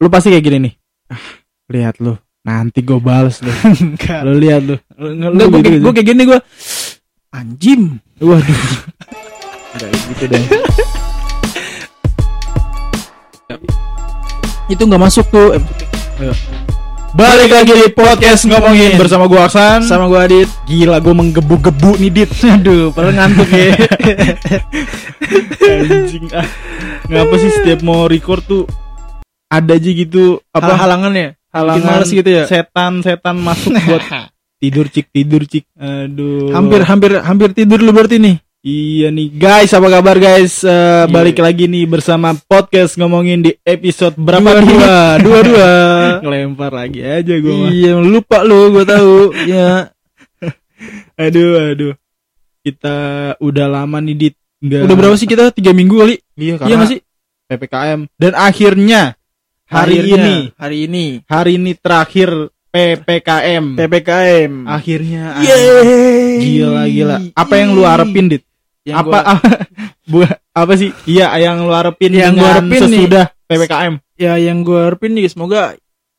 lu pasti kayak gini nih. Ah, lihat lu, nanti gue bales lu. Lu lihat lu. Lu, gue gitu, kayak, gue kayak gini gue. Anjim. Waduh. Enggak gitu deh. Itu nggak masuk tuh. Balik lagi di podcast ngomongin bersama gua Aksan. Sama gue Adit. Gila gue menggebu-gebu nih Dit. Aduh, padahal ngantuk ya. Anjing ah. Ngapa sih setiap mau record tuh ada aja gitu Apa apa halangan ya? halangan males gitu ya? Setan-setan masuk buat tidur cik tidur cik. Aduh. hampir hampir hampir tidur lu berarti nih. Iya nih guys, apa kabar guys? Eh, Balik lagi nih bersama podcast ngomongin di episode berapa Dua, dua, dua, dua. Ngelempar lagi aja gue mah. Iya, lupa lu, gue tahu. ya. Aduh, aduh. Kita udah lama nih dit. Nggak- Udah berapa sih kita? Tiga minggu kali? Iya, Iya karena nggak sih? PPKM. Dan akhirnya hari Akhirnya, ini, hari ini hari ini terakhir PPKM. PPKM. akhirnya. Yeay. Gila, gila. Apa yang lu harapin dit? Yang apa gua- bu apa sih? Iya, yang lu harapin Yang gua harapin nih. sesudah PPKM. ya yang gue harapin nih semoga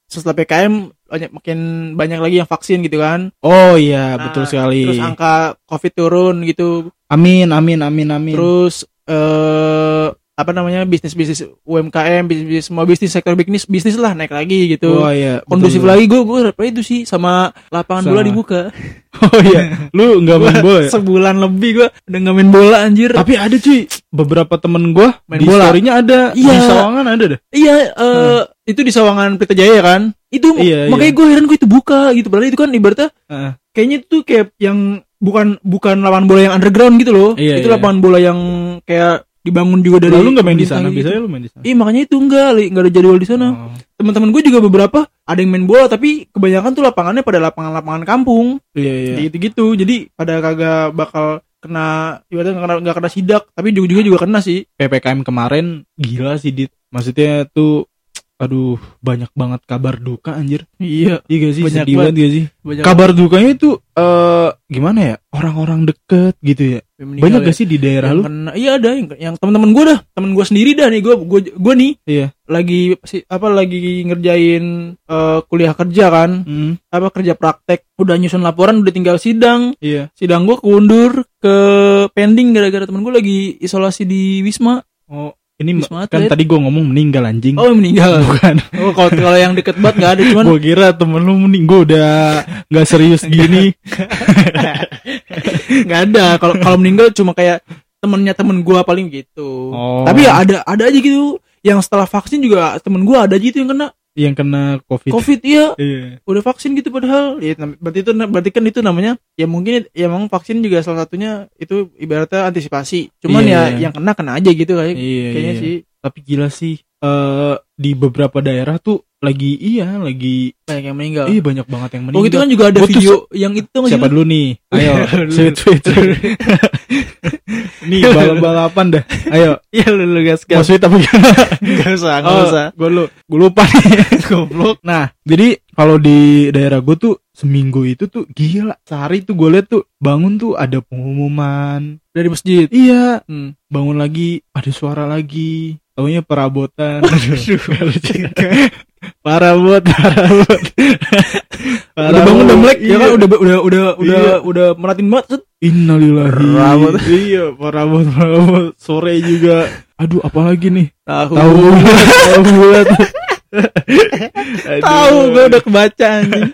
setelah PPKM banyak makin banyak lagi yang vaksin gitu kan. Oh iya, Nah, betul sekali. Terus angka Covid turun gitu. Amin, amin, amin, amin. Terus eh apa namanya bisnis-bisnis UMKM, bisnis semua bisnis sektor bisnis bisnis lah naik lagi gitu. Oh iya, Kondusif betul. lagi gue gue harap itu sih sama lapangan Sama. bola dibuka. Oh iya, lu nggak main bola ya? Sebulan lebih gue udah nggak main bola anjir. Tapi ada cuy, beberapa temen gua Main di bola. story-nya ada, Iya. di Sawangan ada dah. Iya, eh itu di Sawangan Pelita Jaya kan? Itu Iya, makanya gue heran gue itu buka gitu. Padahal itu kan ibaratnya Heeh. kayaknya itu tuh kayak yang bukan bukan lapangan bola yang underground gitu loh. Iya, itu iya. lapangan bola yang kayak dibangun juga dari Lalu nggak main di sana, gitu. biasanya lu main di sana. Iya makanya itu enggak, Li. nggak ada jadwal di sana. Oh. Teman-teman gue juga beberapa ada yang main bola tapi kebanyakan tuh lapangannya pada lapangan-lapangan kampung. Iya, iya. Gitu-gitu. Jadi pada kagak bakal kena ibaratnya nggak kena, nggak kena sidak tapi juga juga juga kena sih. PPKM kemarin gila sih, Dit. Maksudnya tuh aduh, banyak banget kabar duka anjir. Iya, Iya gak sih? Banyak Sedih banget. banget gak sih? banyak Kabar dukanya itu eh gimana ya? Orang-orang deket gitu ya. meninggal Banyak ya. gak sih di daerah Yang lu? kena- iya ada yang yang teman-teman gue dah teman gue sendiri dah nih gue gue gue nih Iya. lagi si- apa lagi ngerjain eh, kuliah kerja kan Hmm, apa kerja praktek udah nyusun laporan udah tinggal sidang iya. sidang gue keundur ke pending gara-gara temen gue lagi isolasi di wisma Oh, ini Wisma kan Atlet. tadi gua ngomong meninggal anjing. oh meninggal Bukan. oh kalau kalau yang deket banget nggak ada cuman Gua kira temen lu mening gua udah nggak serius gini. nggak ada kalau kalau meninggal cuma kayak temennya temen gue paling gitu Oh. tapi ya ada ada aja gitu yang setelah vaksin juga temen gue ada aja gitu yang kena yang kena covid. covid iya Iya. udah vaksin gitu padahal ya berarti itu berarti kan itu namanya ya mungkin ya memang vaksin juga salah satunya itu ibaratnya antisipasi cuman Iya, ya iya. yang kena kena aja gitu kayak Iya, kayaknya iya. sih Tapi gila sih. eh di beberapa daerah tuh lagi iya lagi banyak yang meninggal iya banyak banget yang meninggal. oh itu kan juga ada Gua tuh video yang itu sih Siapa lu? dulu nih? Ayo, Lu. sweet sweet. nih balap-balapan dah. Ayo, iya lu lu gas mau gas sweet apa gimana? nggak usah nggak Oh, usah gue lu, gue lupa nih. Goblok. Nah, jadi kalau di daerah gue tuh seminggu itu tuh gila. Sehari tuh gue liat tuh bangun tuh ada pengumuman. dari masjid Iya, hmm. bangun lagi ada suara lagi. Taunya perabotan. Aduh, parabot, parabot. udah bangun udah melek ya Iya. kan udah udah udah udah Iya. udah meratin banget. Innalillahi. Parabot. Iya, parabot, parabot. Sore juga. Aduh, apalagi nih? tahu Tahu bulat, tahu gue udah kebaca anjing.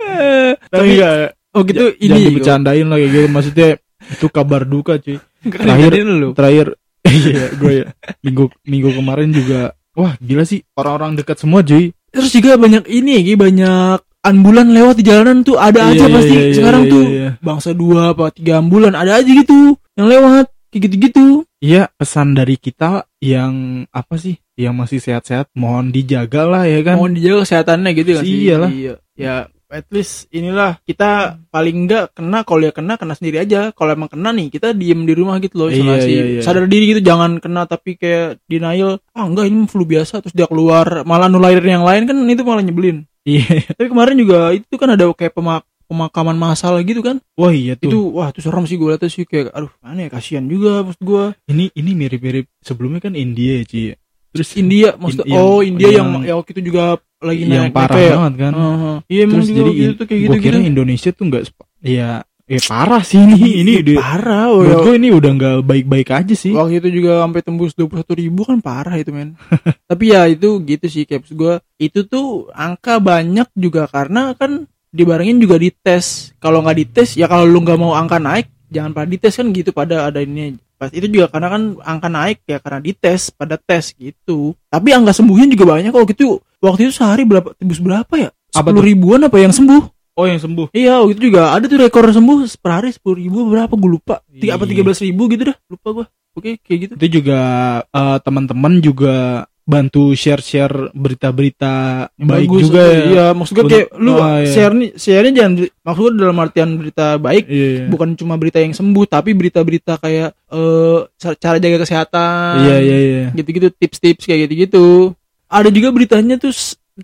Tapi enggak. oh gitu J- jangan ini dibercandain lah kayak gitu. Maksudnya itu kabar duka cuy. Terakhir Terakhir- lu. terakhir iya gue ya. Minggu minggu kemarin juga wah gila sih orang-orang dekat semua cuy. Terus juga banyak ini ya banyak ambulan lewat di jalanan tuh ada Iya, aja iya, pasti iya, sekarang tuh. bangsa dua apa tiga ambulan ada aja gitu yang lewat kayak gitu gitu iya pesan dari kita yang apa sih? Yang masih sehat-sehat mohon dijaga lah ya kan? Mohon dijaga kesehatannya gitu kan sih? Iyalah. iya. Ya at least inilah kita paling enggak kena kalau ya kena kena sendiri aja. Kalau emang kena nih kita diem di rumah gitu loh Iya, isolasi. iya, iya. sadar diri gitu jangan kena tapi kayak denial. Ah enggak ini flu biasa terus dia keluar malah nularin yang lain kan itu malah nyebelin. Iya. Tapi kemarin juga itu kan ada kayak pemak pemakaman massal gitu kan? Wah iya tuh. Itu wah itu serem sih gue liatnya sih. Kayak aduh aneh kasihan juga maksud gue ini ini mirip-mirip sebelumnya kan India ya cuy terus India maksudnya In- yang- oh India yang, yang- yang waktu itu juga lagi yang naik parah ya. banget kan. Heeh. iya emang terus jadi waktu itu tuh kayak gitu kira gitu Indonesia tuh nggak sepa- ya ya parah sih ini ini udah parah oh, menurut ya. gue ini udah nggak baik-baik aja sih. Waktu itu juga sampai tembus dua puluh ribu kan parah itu men. Tapi ya itu gitu sih kayak maksud gue itu tuh angka banyak juga karena kan dibarengin juga dites kalau nggak dites ya kalau lu nggak mau angka naik jangan pada dites kan gitu pada ada ini pas itu juga karena kan angka naik ya karena dites pada tes gitu tapi angka sembuhnya juga banyak kalau gitu waktu itu sehari berapa tembus berapa ya Apa sepuluh ribuan apa yang sembuh oh yang sembuh Iya, waktu itu juga ada tuh rekor sembuh per hari sepuluh ribu berapa gue lupa. Tiga apa Iya. tiga belas ribu gitu dah, lupa gue. Oke, kayak gitu. itu juga eh, teman-teman juga bantu share-share berita-berita baik Bagus, juga ya. Iya, maksud gue kayak lu oh, iya. share nih, share-nya jangan maksud gue dalam artian berita baik, Iya, iya. bukan cuma berita yang sembuh, tapi berita-berita kayak eh cara jaga kesehatan. Iya iya iya. Gitu-gitu tips-tips kayak gitu-gitu. Ada juga beritanya tuh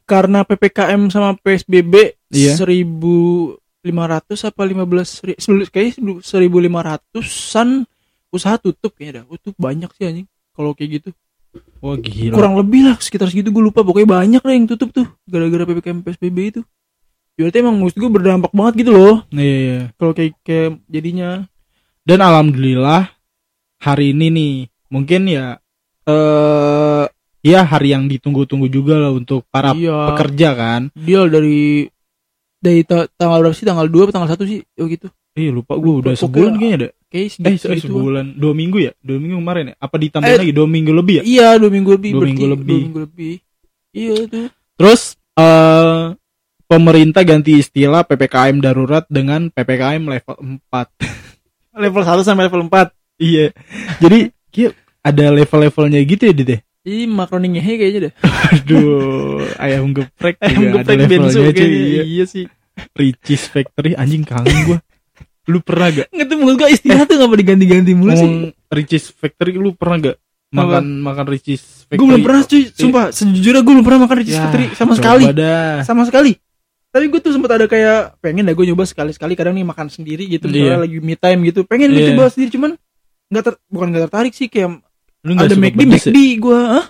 karena PPKM sama PSBB Iya. seribu lima ratus apa lima belas kayak seribu lima ratusan usaha tutup kayaknya dah. Itu banyak sih anjing. Kalau kayak gitu. Wah gila. Kurang lebih lah sekitar segitu gue lupa. Pokoknya banyak lah yang tutup tuh gara-gara PPKM PSBB itu. Berarti emang maksud gue berdampak banget gitu loh. Iya iya. Kalau kayak kayak jadinya. Dan alhamdulillah hari ini nih mungkin ya eh ya hari yang ditunggu-tunggu juga lah untuk para iya. pekerja kan. Dia dari dari ta- tanggal berapa sih? Tanggal 2 atau tanggal 1 sih? Oh gitu. Iya lupa gue udah Pokoknya- sebulan kayaknya ada. Kayak Eh, segitu, eh, segitu. sebulan, dua minggu ya, dua minggu kemarin ya. Apa ditambahin Eh, lagi dua minggu lebih ya? Iya, dua minggu lebih. Dua berarti. minggu lebih. Dua minggu lebih. Iya tuh. Terus eh pemerintah ganti istilah ppkm darurat dengan ppkm level 4 Level 1 sampai level 4. Iya. Jadi kayak ada level-levelnya gitu ya, Dit Ini makroni ngehe kayaknya deh. Aduh, ayam geprek Ayam geprek bensu levelnya kayaknya. Iya. Iya sih. Ricis Factory anjing kangen gua. Lu pernah gak Nggak tuh menurut gua istilah tuh ngapa diganti-ganti mulu sih. Ricis Factory lu pernah gak makan makan Ricis Factory? Gue belum pernah cuy, sumpah. Sejujurnya gue belum pernah makan Ricis Ya, Factory sama sekali. dah. Sama sekali. Tapi gue tuh sempat ada kayak pengen dah gue nyoba sekali-sekali kadang nih makan sendiri gitu misalnya Iya. lagi me time gitu. Pengen gue Iya. coba sendiri cuman nggak ter bukan nggak tertarik sih kayak Lu gak ada suka McD pedes McD gue ah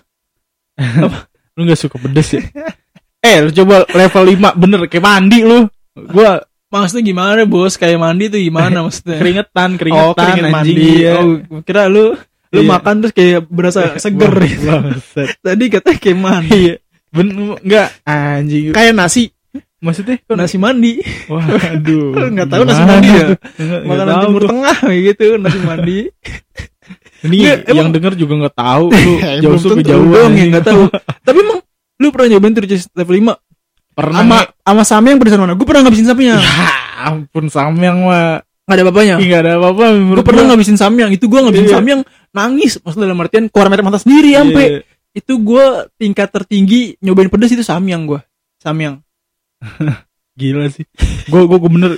Lu gak suka pedes ya? eh, lu coba level 5 bener kayak mandi lu. Gua maksudnya gimana bos kayak mandi tuh gimana maksudnya keringetan, oh keringetan keringet anjing. mandi Iya. oh kira lu lu Iya. makan terus kayak berasa seger gitu. tadi katanya kayak mandi Iya. Ben enggak anjing. kayak nasi Maksudnya kok nasi mandi Waduh. Nggak tahu nasi mandi ya? makanan timur tengah kayak gitu nasi mandi Ini Nggak, yang emang- denger juga nggak tahu lu Ya, jauh belum tentu kejauhan. doang yang nggak tahu. Tapi emang lu pernah nyobain Ricis level 5 Pernah. Sama sama samyang pedesan mana gue pernah ngabisin samyang Ya ampun samyang mah nggak ada apa-apanya? Nggak ada apa-apa gue pernah ngabisin samyang itu. Gue ngabisin Iya. samyang nangis. Maksudnya dalam artian keluar air mata sendiri sampai Iya. itu gue tingkat tertinggi nyobain pedas itu samyang gue samyang gila sih. Gue gue bener.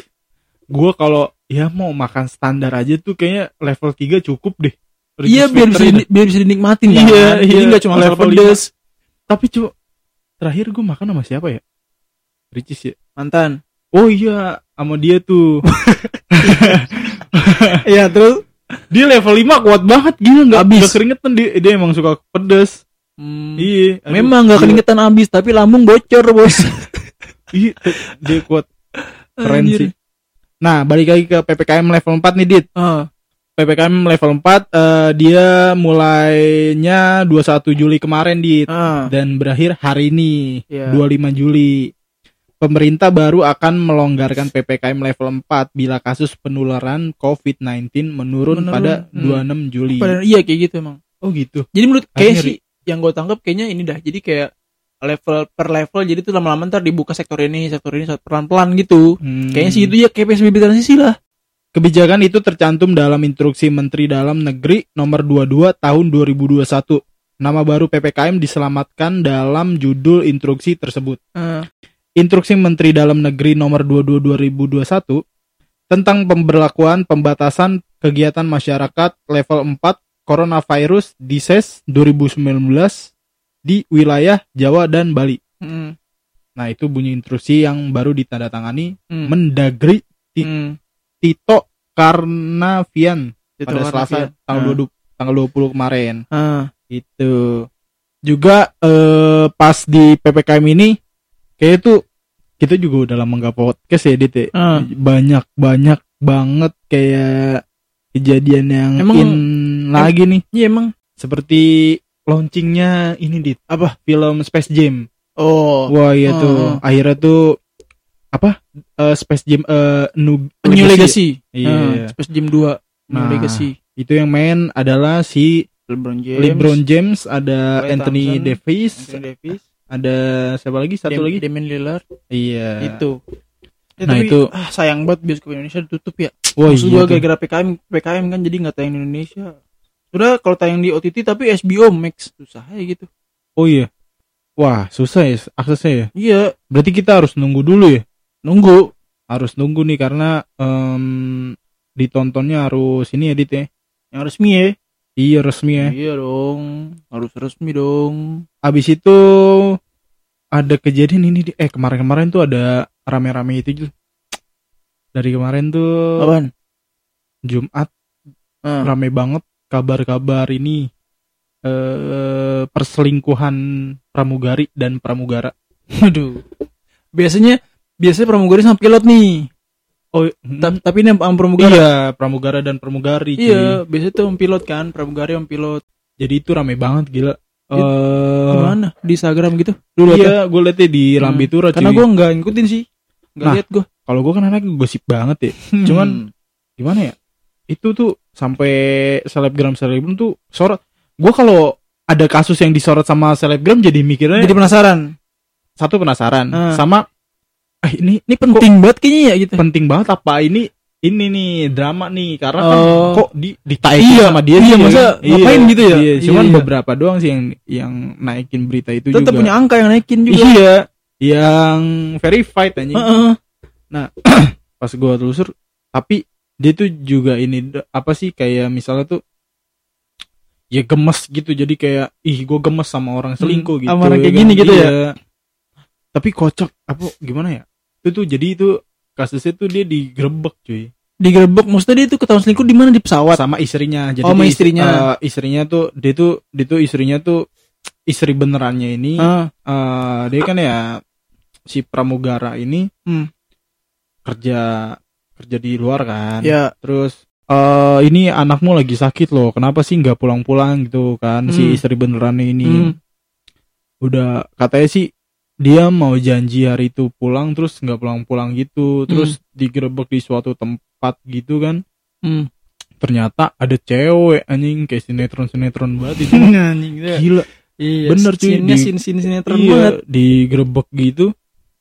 Gue kalau ya mau makan standar aja tuh kayaknya level 3 cukup deh iya biar bisa di- biar bisa dinikmatin Iya, kan. iya. jadi nggak cuma level pedas tapi cu terakhir gue makan sama siapa ya? Ricis ya. Mantan. Oh iya sama dia tuh. Iya terus dia level 5 kuat banget gila nggak Abis. nggak keringetan. Dia dia emang suka pedes. Hmm, iya aduh, memang nggak gila. keringetan abis tapi lambung bocor bos. Iya dia kuat. Keren Anjir. sih. Nah balik lagi ke ppkm level 4 nih dit. Ah, ppkm level 4 eh, dia mulainya 21 Juli kemarin dit ah. dan berakhir hari ini Iya. 25 Juli. Pemerintah baru akan melonggarkan PPKM level 4 bila kasus penularan COVID-19 menurun, Menurun, pada hmm. 26 Juli. Padahal iya kayak gitu emang Oh gitu. jadi menurut kayak sih yang gue tangkap kayaknya ini dah jadi kayak level per level jadi tuh lama-lama ntar dibuka sektor ini sektor ini pelan-pelan gitu Hmm. kayaknya sih itu ya kayak PSBB transisi lah Kebijakan itu tercantum dalam instruksi Menteri Dalam Negeri nomor 22 tahun 2021. Nama baru PPKM diselamatkan dalam judul instruksi tersebut. Ah, Instruksi Menteri Dalam Negeri nomor 22 2021 tentang pemberlakuan pembatasan kegiatan masyarakat level 4 coronavirus disease 2019 di wilayah Jawa dan Bali. hmm, Nah, itu bunyi instruksi yang baru ditandatangani hmm, Mendagri hmm. Tito Karnavian Itu pada warna Selasa Fiat. tanggal Ah. 20 tanggal 20 kemarin. Ah, Itu. juga eh pas di ppkm ini kayak tuh kita juga udah lama nggak podcast ya dit ya. Ah. banyak banyak banget kayak kejadian yang Emang- in lagi nih Iya emang. seperti launchingnya ini dit apa film Space Jam Oh. wah iya Oh. tuh akhirnya tuh apa Eh, Space Jam eh New, New Legacy. iya Ah, Space Jam 2. New Nah, Legacy. itu yang main adalah si LeBron James. LeBron James ada Klay Anthony Thompson, Davis Anthony Davis. ada siapa lagi satu Dam- lagi Damian Lillard. iya Itu. Ya, Nah, tapi, itu- ah, sayang banget bioskop Indonesia ditutup ya. wah Maksud iya gua gara-gara PKM, PKM kan jadi nggak tayang di Indonesia. Udah kalau tayang di OTT tapi HBO Max susah ya gitu. oh iya wah susah ya aksesnya ya Iya, berarti kita harus nunggu dulu ya nunggu. harus nunggu nih karena em, ditontonnya harus ini edit ya Yang resmi ya. iya resmi ya Iya dong, harus resmi dong. abis itu ada kejadian ini di- eh kemarin-kemarin tuh ada rame-rame itu tuh dari kemarin tuh Apaan? Jumat Ah. rame banget kabar-kabar ini eh perselingkuhan pramugari dan pramugara. Aduh. Biasanya biasanya pramugari sama pilot nih. Oh, Ta- tapi ini sama pramugari. iya, pramugara dan pramugari. cuy. Iya, biasanya tuh sama pilot kan, pramugari sama pilot. Jadi itu rame banget gila. Eh Gimana? Di Instagram gitu. Dulu iya, gue liatnya di Lambi Tura Karena gua nggak ngikutin sih. Nggak Nah. lihat gua. Kalau gue kan anaknya gosip banget ya. Cuman gimana ya? Itu tuh sampai selebgram selebgram tuh sorot. Gue kalau ada kasus yang disorot sama selebgram jadi mikirnya jadi penasaran. satu penasaran Ah. sama eh ini Ini penting banget kayaknya ya gitu. penting banget apa ini ini nih drama nih karena kan Oh. kok di ditaikin Iya, sama dia iya, sih, masa kan? ngapain gitu ya? iya, cuman Iya, iya. beberapa doang sih yang yang naikin berita itu Tetap juga punya angka yang naikin juga. iya yang verified anjing Heeh. pas gua telusur tapi dia tuh juga ini apa sih kayak misalnya tuh ya gemes gitu jadi kayak ih gue gemes sama orang selingkuh Hmm, gitu sama orang kayak kan. gini gitu ya? Iya. tapi kocak apa gimana ya itu tuh jadi itu kasusnya tuh dia digerebek cuy Digerebek maksudnya dia itu ketahuan selingkuh di mana di pesawat. sama istrinya jadi Oh, sama istrinya. eh, istrinya tuh dia tuh dia tuh istrinya tuh istri benerannya ini Ah, eh, dia kan ya si pramugara ini Hmm. kerja kerja di luar kan ya. terus eh ini anakmu lagi sakit loh kenapa sih nggak pulang-pulang gitu kan si Hmm. istri benerannya ini Hmm. udah katanya sih dia mau janji hari itu pulang terus nggak pulang-pulang gitu terus digerebek di suatu tempat gitu kan Hmm. ternyata ada cewek anjing kayak sinetron sinetron banget itu Anjing gila Iya, Bener, cuy, di- scene-scene sinetron banget. iya digerebek gitu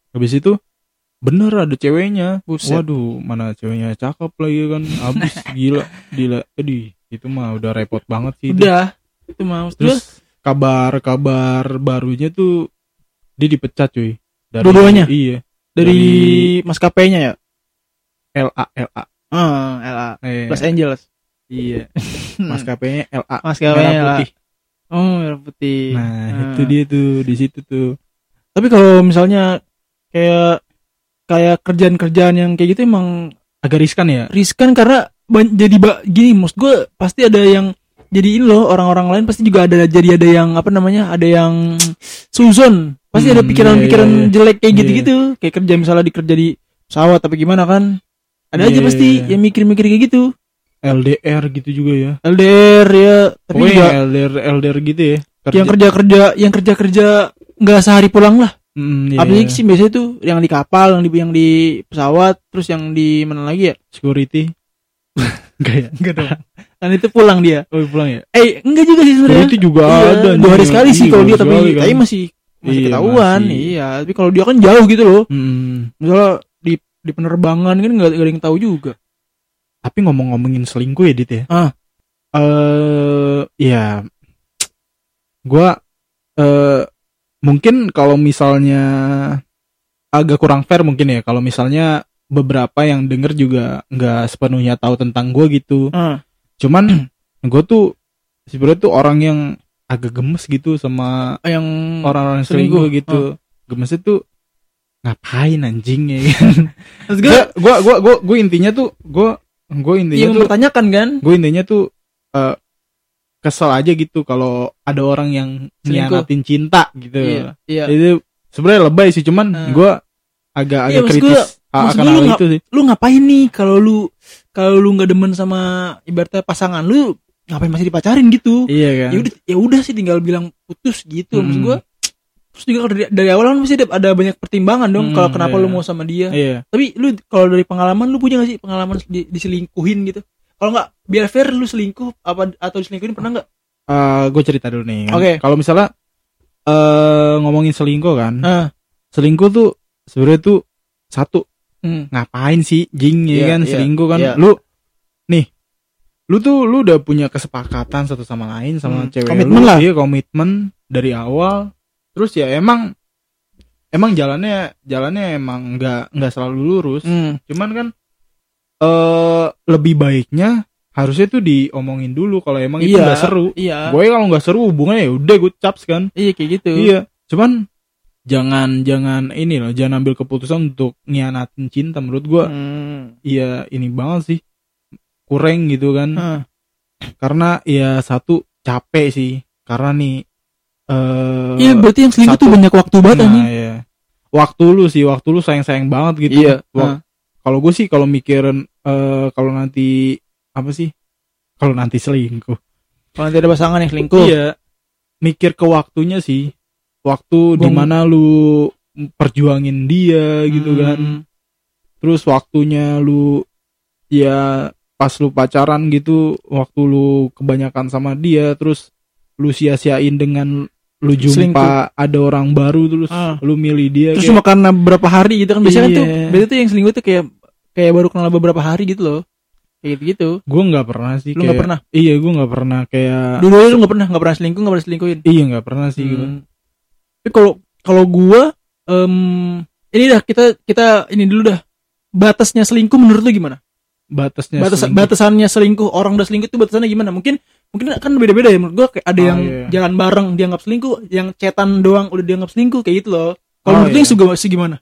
habis itu bener ada ceweknya Buset. waduh mana ceweknya cakep lagi kan abis gila gila Aduh, itu mah udah repot banget sih. Udah. Itu terus terus kabar-kabar barunya tuh dia dipecat cuy dari Dua-duanya? iya dari, dari- maskapainya ya. LA LA Ah, LA eh, Los Angeles. iya maskapainya LA Maskapainya merah LA. putih Oh, merah putih. nah Ah. itu dia tuh di situ tuh Tapi kalau misalnya kayak kayak kerjaan-kerjaan yang kayak gitu emang agak riskan ya riskan karena jadi gini maksud gue pasti ada yang jadi ini loh orang-orang lain pasti juga ada jadi ada yang apa namanya ada yang suzon pasti ada Hmm, pikiran-pikiran iya, iya, iya. jelek kayak Iya. gitu-gitu. Kayak kerja misalnya dikerja di pesawat tapi gimana kan. Ada aja pasti yang mikir-mikir kayak gitu. LDR gitu juga ya. LDR ya. Tapi Pokoknya juga LDR LDR gitu ya. yang kerja-kerja yang kerja-kerja nggak sehari pulang lah. Mm, iya. apalagi sih biasanya tuh yang di kapal yang di yang di pesawat terus yang di mana lagi ya? Security. Enggak ya? Enggak dong. Kan itu pulang dia. Oh pulang ya? Eh enggak juga sih sebenarnya. Security juga Iya, ada dua hari sekali sih kalau dia tapi kan. tapi masih masih Iya, ketahuan masih. iya. Tapi kalau dia kan jauh gitu loh. Mm. misalnya di di penerbangan kan nggak ada yang tahu juga. Tapi ngomong-ngomongin selingkuh ya dit ya. Ah. eh ya gua eh mungkin kalau misalnya agak kurang fair mungkin ya. Kalau misalnya beberapa yang denger juga nggak sepenuhnya tahu tentang gua gitu. Ah. Cuman gue tuh sebenarnya tuh orang yang agak gemes gitu sama yang orang-orang selingkuh. gitu. Gemesnya tuh ngapain anjing ya? Kan gue gue gue gue gue gue intinya tuh gue gue intinya yang tuh mempertanyakan kan? gue intinya tuh eh kesel aja gitu kalau ada orang yang nyianatin cinta gitu. Iya, iya. itu sebenarnya lebay sih cuman Hmm. gua agak agak Iya, kritis gua- akan gua hal itu sih. Lu ngapain nih kalau lu kalau lu nggak demen sama ibaratnya pasangan lu ngapain masih dipacarin gitu? iya kan Ya udah ya udah sih tinggal bilang putus gitu maksud Hmm. gua. Terus juga dari, dari awal kan mesti ada, ada banyak pertimbangan dong Hmm, kalau kenapa iya. lu mau sama dia. iya Tapi lu kalau dari pengalaman lu punya gak sih pengalaman di, diselingkuhin gitu? Kalau nggak biar fair lu selingkuh apa atau diselingkuhin pernah nggak? gue cerita dulu nih kan. Oke. kalau misalnya eh ngomongin selingkuh kan Ah, selingkuh tuh sebenarnya tuh satu hmm. ngapain sih jing ya Iya, kan iya, selingkuh kan iya. lu lu tuh lu udah punya kesepakatan satu sama lain sama Hmm, cewek komitmen lu, lah. iya komitmen dari awal terus ya emang emang jalannya jalannya emang nggak nggak selalu lurus Hmm. cuman kan eh lebih baiknya harusnya tuh diomongin dulu kalau emang itu Iya, nggak seru Iya. gue kalau nggak seru hubungannya ya udah gue caps kan Iya kayak gitu. Iya, cuman jangan jangan ini loh, jangan ambil keputusan untuk ngianatin cinta menurut gua. Hmm. Iya, ini banget sih. Kurang gitu kan. Ah. Karena ya satu capek sih. Karena nih eh Iya berarti yang selingkuh satu- tuh banyak waktu banget nah, anjing. iya. Waktu lu sih, waktu lu sayang-sayang banget gitu. Iya. Wak- Kalau gue sih kalau mikirin eh kalau nanti apa sih? Kalau nanti selingkuh. Kalau nanti ada pasangan yang selingkuh. Iya. Mikir ke waktunya sih. Waktu Buang- di mana lu perjuangin dia gitu kan. Hmm. Terus waktunya lu ya pas lu pacaran gitu, waktu lu kebanyakan sama dia terus lu sia-siain dengan lu jumpa ada orang baru terus Ah. lu milih dia Terus kayak- cuma karena beberapa hari gitu kan biasanya Iya. tuh biasanya tuh yang selingkuh tuh kayak kayak baru kenal beberapa hari gitu loh. Kayak gitu gitu. gua nggak pernah sih Lu kayak, nggak pernah? iya gua nggak pernah kayak Dulu lu nggak pernah nggak pernah selingkuh nggak pernah selingkuhin. iya nggak pernah sih. Hmm. Tapi kalau kalau gua em, ini dah kita kita ini dulu dah. Batasnya selingkuh menurut lu gimana? Batasnya Batas selingkuh. batasannya selingkuh orang udah selingkuh tuh batasannya gimana? Mungkin mungkin kan beda-beda ya menurut gua kayak ada Oh, yang iya. jalan bareng dianggap selingkuh, yang cetan doang udah dianggap selingkuh kayak gitu loh. Kalau Oh, menurut iya. juga masih gimana?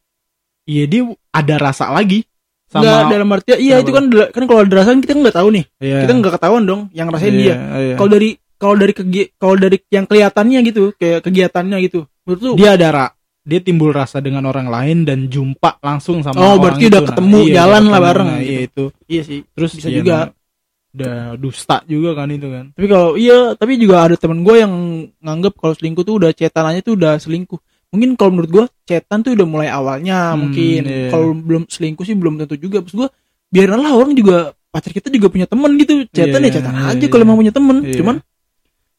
iya dia ada rasa lagi sama Enggak dalam artian iya itu kan kan kalau ada rasaan kita nggak tahu nih. Iya. Kita nggak ketahuan dong yang rasain Iya, dia. iya. Kalau dari kalau dari kegi- kalau dari yang kelihatannya gitu, kayak kegiatannya gitu. Menurut lu dia ada ra- dia timbul rasa dengan orang lain dan jumpa langsung sama Oh, orang berarti itu. udah ketemu, iya, jalan lah ketemu. bareng Nah, gitu. iya itu iya sih. terus Bisa iya, juga. nah, udah dusta juga kan itu kan Tapi kalau iya, tapi juga ada temen gue yang nganggep kalau selingkuh tuh udah cetanannya tuh udah selingkuh. Mungkin kalau menurut gue cetan tuh udah mulai awalnya Hmm, mungkin. iya. Kalau belum selingkuh sih belum tentu juga. Terus gue biarin lah orang juga pacar kita juga punya temen gitu. Cetan Iya, ya cetan iya, aja iya. kalau emang punya temen. Iya. Cuman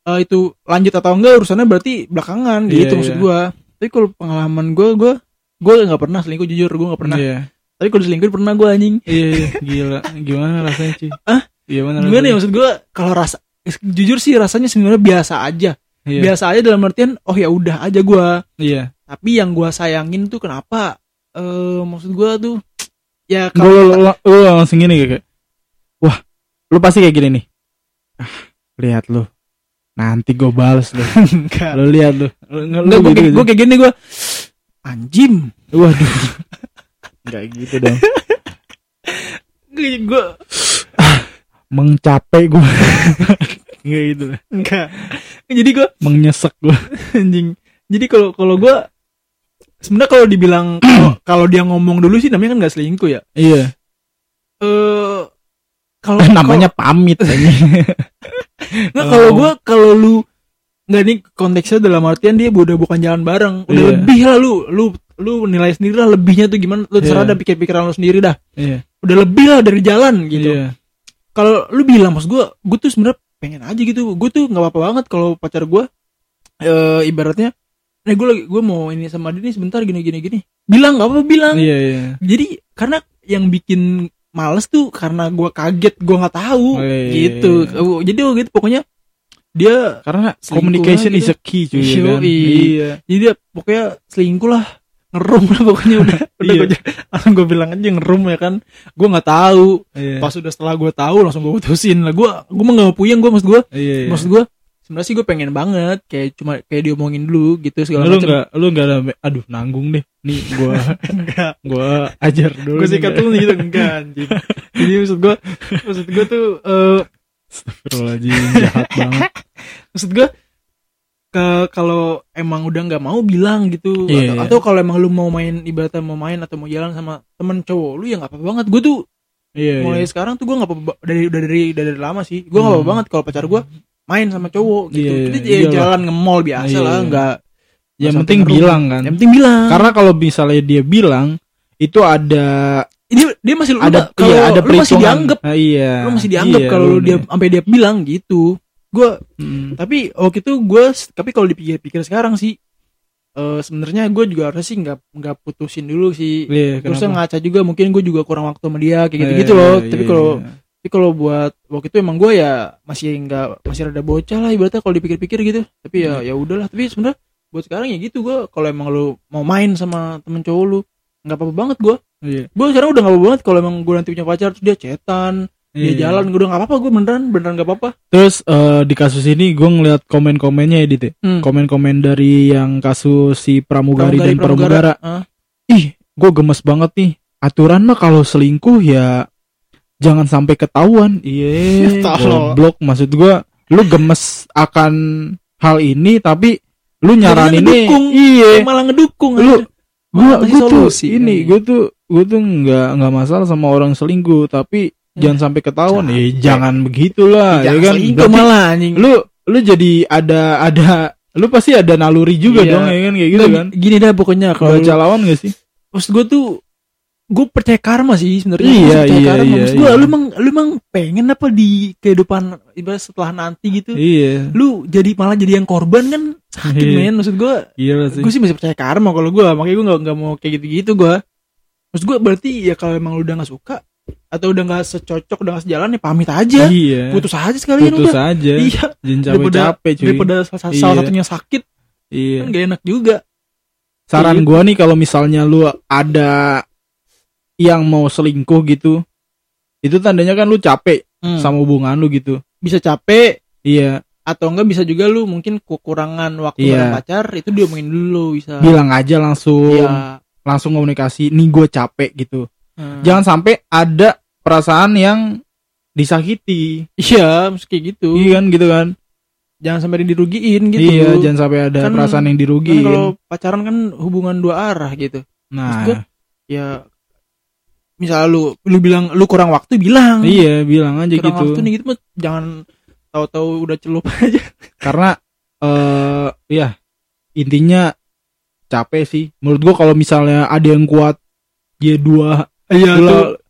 eh, itu lanjut atau enggak urusannya berarti belakangan Iya, gitu maksud iya. gue. Tapi kalau pengalaman gue gue gue nggak pernah selingkuh jujur gue nggak pernah. iya Tapi kalau selingkuh pernah gue anjing. iya iya, gila gimana rasanya cuy Hah? gimana Gimana ya maksud gue kalau rasa jujur sih rasanya sebenarnya biasa aja. iya Biasa aja dalam artian oh ya udah aja gue. iya Tapi yang gue sayangin tuh kenapa? Eh maksud gue tuh ya kalau lu, lu langsung gini kayak wah lu pasti kayak gini nih ah lihat lu nanti gue bales lu. Enggak. Lu lihat lu. Enggak gue gitu, kayak, gue kayak gini gue anjim. Waduh. Nggak gitu dong. Gue mengcapek gue nggak gitu. Enggak. Jadi gue mengyesek gue anjing. Jadi kalau kalau gue sebenarnya kalau dibilang kalau- dia ngomong dulu sih namanya kan nggak selingkuh ya? Iya. Eh kalau namanya pamit nggak kalau gue kalau lu nggak nih konteksnya dalam artian dia udah bukan jalan bareng. Udah Iya. lebih lah lu lu lu nilai sendiri lah lebihnya tuh gimana. Lu terserah Iya. dah pikir-pikiran lu sendiri dah. Iya. Udah lebih lah dari jalan gitu. Iya. Kalau lu bilang maksud gue gue tuh sebenarnya pengen aja gitu. Gue tuh nggak apa-apa banget kalau pacar gue eh ibaratnya nih gue lagi gue mau ini sama dia nih sebentar gini gini gini. Bilang nggak apa-apa bilang. Iya iya. Jadi karena yang bikin males tuh karena gue kaget gue nggak tahu Oh, iya, iya, gitu iya. Oh, jadi waktu itu pokoknya dia karena communication lah is gitu. a key cuy ya Yoi. kan? iya jadi dia pokoknya selingkuh lah ngerum lah pokoknya udah udah Iya. gue langsung gue bilang aja ngerum ya kan gue nggak tahu iya pas udah setelah gue tahu langsung gue putusin lah gue gue mau puyeng gue maksud gue iya, iya. maksud gue sebenarnya sih gue pengen banget kayak cuma kayak diomongin dulu gitu segala lu macam nggak lu nggak ada aduh nanggung deh. Nih gua enggak gua ajar dulu gue nih, sikat dulu gitu. Enggak anjing. Jadi maksud gue maksud gue tuh eh Astagfirullahaladzim, jahat banget. maksud gue ke kalau emang udah nggak mau bilang gitu. Iya, atau, iya. atau kalau emang lu mau main ibaratnya mau main atau mau jalan sama temen cowok lu ya nggak apa-apa banget. Gue tuh Iya, mulai iya. sekarang tuh gue nggak apa-apa dari udah dari udah dari lama sih. Gue nggak Hmm. apa-apa banget kalau pacar gue main sama cowok gitu Iya, kita iya, ya iyalah. jalan ke mall biasa Iya, lah iya. nggak Yang sampai penting bilang kan. yang penting bilang Karena kalau misalnya dia bilang itu ada dia dia masih lu ada kalau iya, ada lu masih dianggap Nah, iya. lu masih dianggap Iya, kalau lu dia sampai dia bilang gitu gue Mm. tapi waktu itu gue tapi kalau dipikir-pikir sekarang sih eh sebenarnya gue juga harusnya sih nggak nggak putusin dulu sih Iya, terusnya kenapa? ngaca juga mungkin gue juga kurang waktu sama dia kayak gitu gitu Iya, loh iya, tapi iya, kalau iya. Tapi kalau buat waktu itu emang gue ya masih nggak masih rada bocah lah ibaratnya kalau dipikir-pikir gitu tapi ya Iya. ya udahlah tapi sebenarnya buat sekarang ya gitu gue kalau emang lu mau main sama temen cowok lu nggak apa-apa banget gue Iya. gue sekarang udah nggak apa-apa banget kalau emang gue nanti punya pacar terus dia cetan dia Iya. jalan gue udah nggak apa-apa gue beneran beneran nggak apa-apa Terus eh, di kasus ini gue ngeliat komen-komennya edit ya. Hmm. Komen-komen dari yang kasus si Pramugari, dan Pramugara. Ah. Ih, gue gemes banget nih. Aturan mah kalau selingkuh ya jangan sampai ketahuan. Iya, goblok maksud gue. Lu gemes akan hal ini tapi lu nyaranin Jadinya ini. Iya. malah ngedukung Lu anjir. gua gua tuh ini gue tuh gue tuh nggak nggak masalah sama orang selingkuh tapi jangan sampai ketahuan ya Capek. jangan begitulah ya kan selingkuh malah anjing lu lu jadi ada ada lu pasti ada naluri juga Iya. dong ya kan kayak gitu kan gini dah pokoknya kalau baca lawan gak sih maksud gue tuh gue percaya karma sih sebenarnya. Iya, percaya iya, karma. iya, maksud gue iya. lu emang lu emang pengen apa di kehidupan ibarat setelah nanti gitu? Iya. Lu jadi malah jadi yang korban kan? Sakit Iya. men maksud gue iya gue sih. Masih percaya karma kalau gue makanya gue nggak nggak mau kayak gitu gitu gue maksud gue berarti ya kalau emang lu udah nggak suka atau udah nggak secocok udah nggak sejalan ya pamit aja. Iya. Putus aja sekalian putus udah aja. Iya. Jangan daripada capek-capek cuy. daripada salah, salah Iya. satunya sakit iya. kan gak enak juga. Saran Iya. gua nih kalau misalnya lu ada yang mau selingkuh gitu itu tandanya kan lu capek Hmm. sama hubungan lu gitu. Bisa capek iya. atau enggak bisa juga lu mungkin kekurangan waktu Iya. bareng pacar itu diomongin dulu bisa. Bilang aja langsung Iya. langsung komunikasi nih gue capek gitu. Hmm. jangan sampai ada perasaan yang disakiti. Iya kayak gitu. Iya kan gitu kan. Jangan sampai dirugiin gitu. Iya jangan sampai ada Kan- perasaan yang kan dirugiin. kalau pacaran kan hubungan dua arah gitu. Nah. Ya misalnya lu lu bilang lu kurang waktu bilang. Iya bilang aja kurang gitu. waktu nih gitu mah jangan tahu-tahu udah celup aja. Karena eh ya intinya capek sih. Menurut gua kalau misalnya ada yang kuat dia dua iya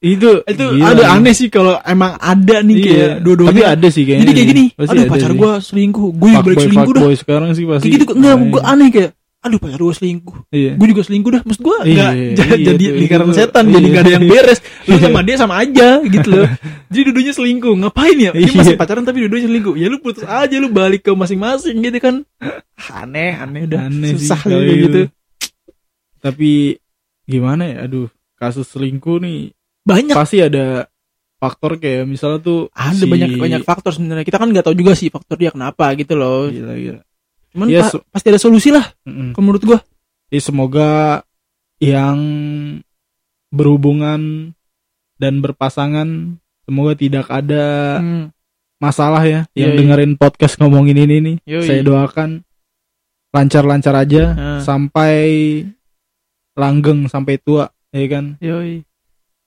itu. itu gila. ada aneh sih kalau emang ada nih Iya. kayak dua-duanya. tapi ada sih kayaknya jadi kayak gini Pasti aduh ada pacar sih. gua selingkuh gue balik selingkuh dah. sekarang sih pasti. Kayak gitu enggak Nah, gue aneh kayak aduh pacar gua selingkuh. Iya. gue juga selingkuh dah maksud gue Iya, nggak iya, iya jadi tuh, lingkaran itu. setan Iya. jadi gak ada yang beres. Lu sama dia sama aja gitu loh. Jadi dudunya selingkuh ngapain ya? Dia Iya. masih pacaran tapi dudunya selingkuh. Ya lu putus aja lu balik ke masing-masing gitu kan. Aneh aneh udah. Aneh sih susah kalau kayak gitu. Tapi gimana ya? Aduh kasus selingkuh nih banyak. pasti ada faktor kayak misalnya tuh ada si- banyak banyak faktor sebenarnya. Kita kan nggak tahu juga sih faktor dia kenapa gitu loh. Gila gila cuman Iya, pa- pasti ada solusi lah Mm-mm. kalau menurut gua Ya, semoga yang berhubungan dan berpasangan semoga tidak ada Hmm, masalah ya yang Yoi. dengerin podcast ngomongin ini nih Yoi. saya doakan lancar-lancar aja sampai langgeng sampai tua ya kan yoi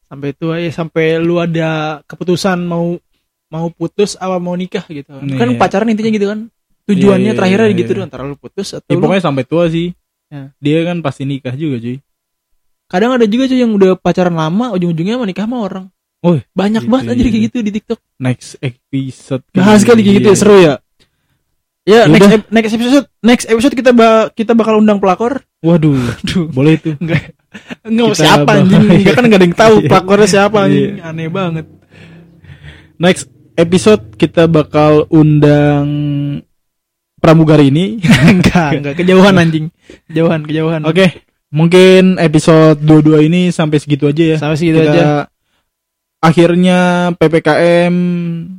sampai tua ya sampai lu ada keputusan mau mau putus apa mau nikah gitu Iya. kan pacaran intinya gitu kan tujuannya iya, terakhirnya iya, gitu iya. antara lu putus atau ya, lu pokoknya sampai tua sih. Ya. dia kan pasti nikah juga cuy. Kadang ada juga cuy yang udah pacaran lama ujung-ujungnya mau nikah sama orang. Oh, banyak gitu, banget anjir iya. kayak gitu di TikTok. Next episode bahas kali kayak gitu ya seru ya. Ya Udah. next ep- next episode next episode kita ba- kita bakal undang pelakor. Waduh Aduh, boleh tuh enggak Kita siapa anjing enggak kan enggak ada yang tahu Iya. pelakornya siapa anjing. Iya. aneh banget. Next episode kita bakal undang pramugari ini. Enggak enggak. Kejauhan anjing. Kejauhan kejauhan. Oke, mungkin episode 22 ini sampai segitu aja ya. sampai segitu Kita aja. akhirnya PPKM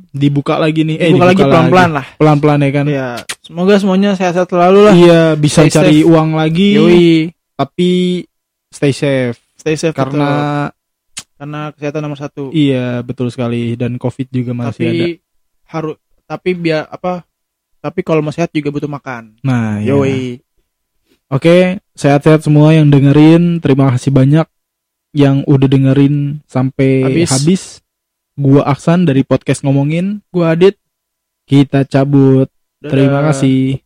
dibuka lagi nih. Eh, buka lagi pelan-pelan lah. Pelan-pelan ya kan. ya semoga semuanya sehat-sehat selalu lah. Iya, bisa Stay cari safe. uang lagi, yoi. tapi stay safe. Stay safe karena betul. karena kesehatan nomor satu. Iya betul sekali. Dan Covid juga masih tapi ada. harus tapi biar apa tapi kalau mau sehat juga butuh makan Nah, ya. yoi Oke, sehat-sehat semua yang dengerin. Terima kasih banyak yang udah dengerin sampai Habis. habis. Gua Aksan dari podcast ngomongin. gua Adit Kita cabut. Dadah. Terima kasih.